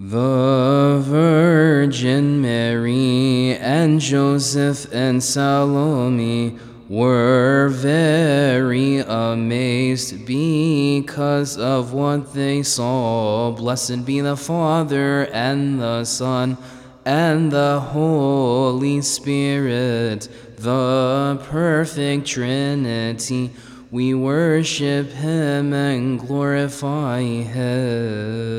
The Virgin Mary and Joseph and Salome were very amazed because of what they saw. Blessed be the Father and the Son and the Holy Spirit, the perfect Trinity. We worship Him and glorify Him.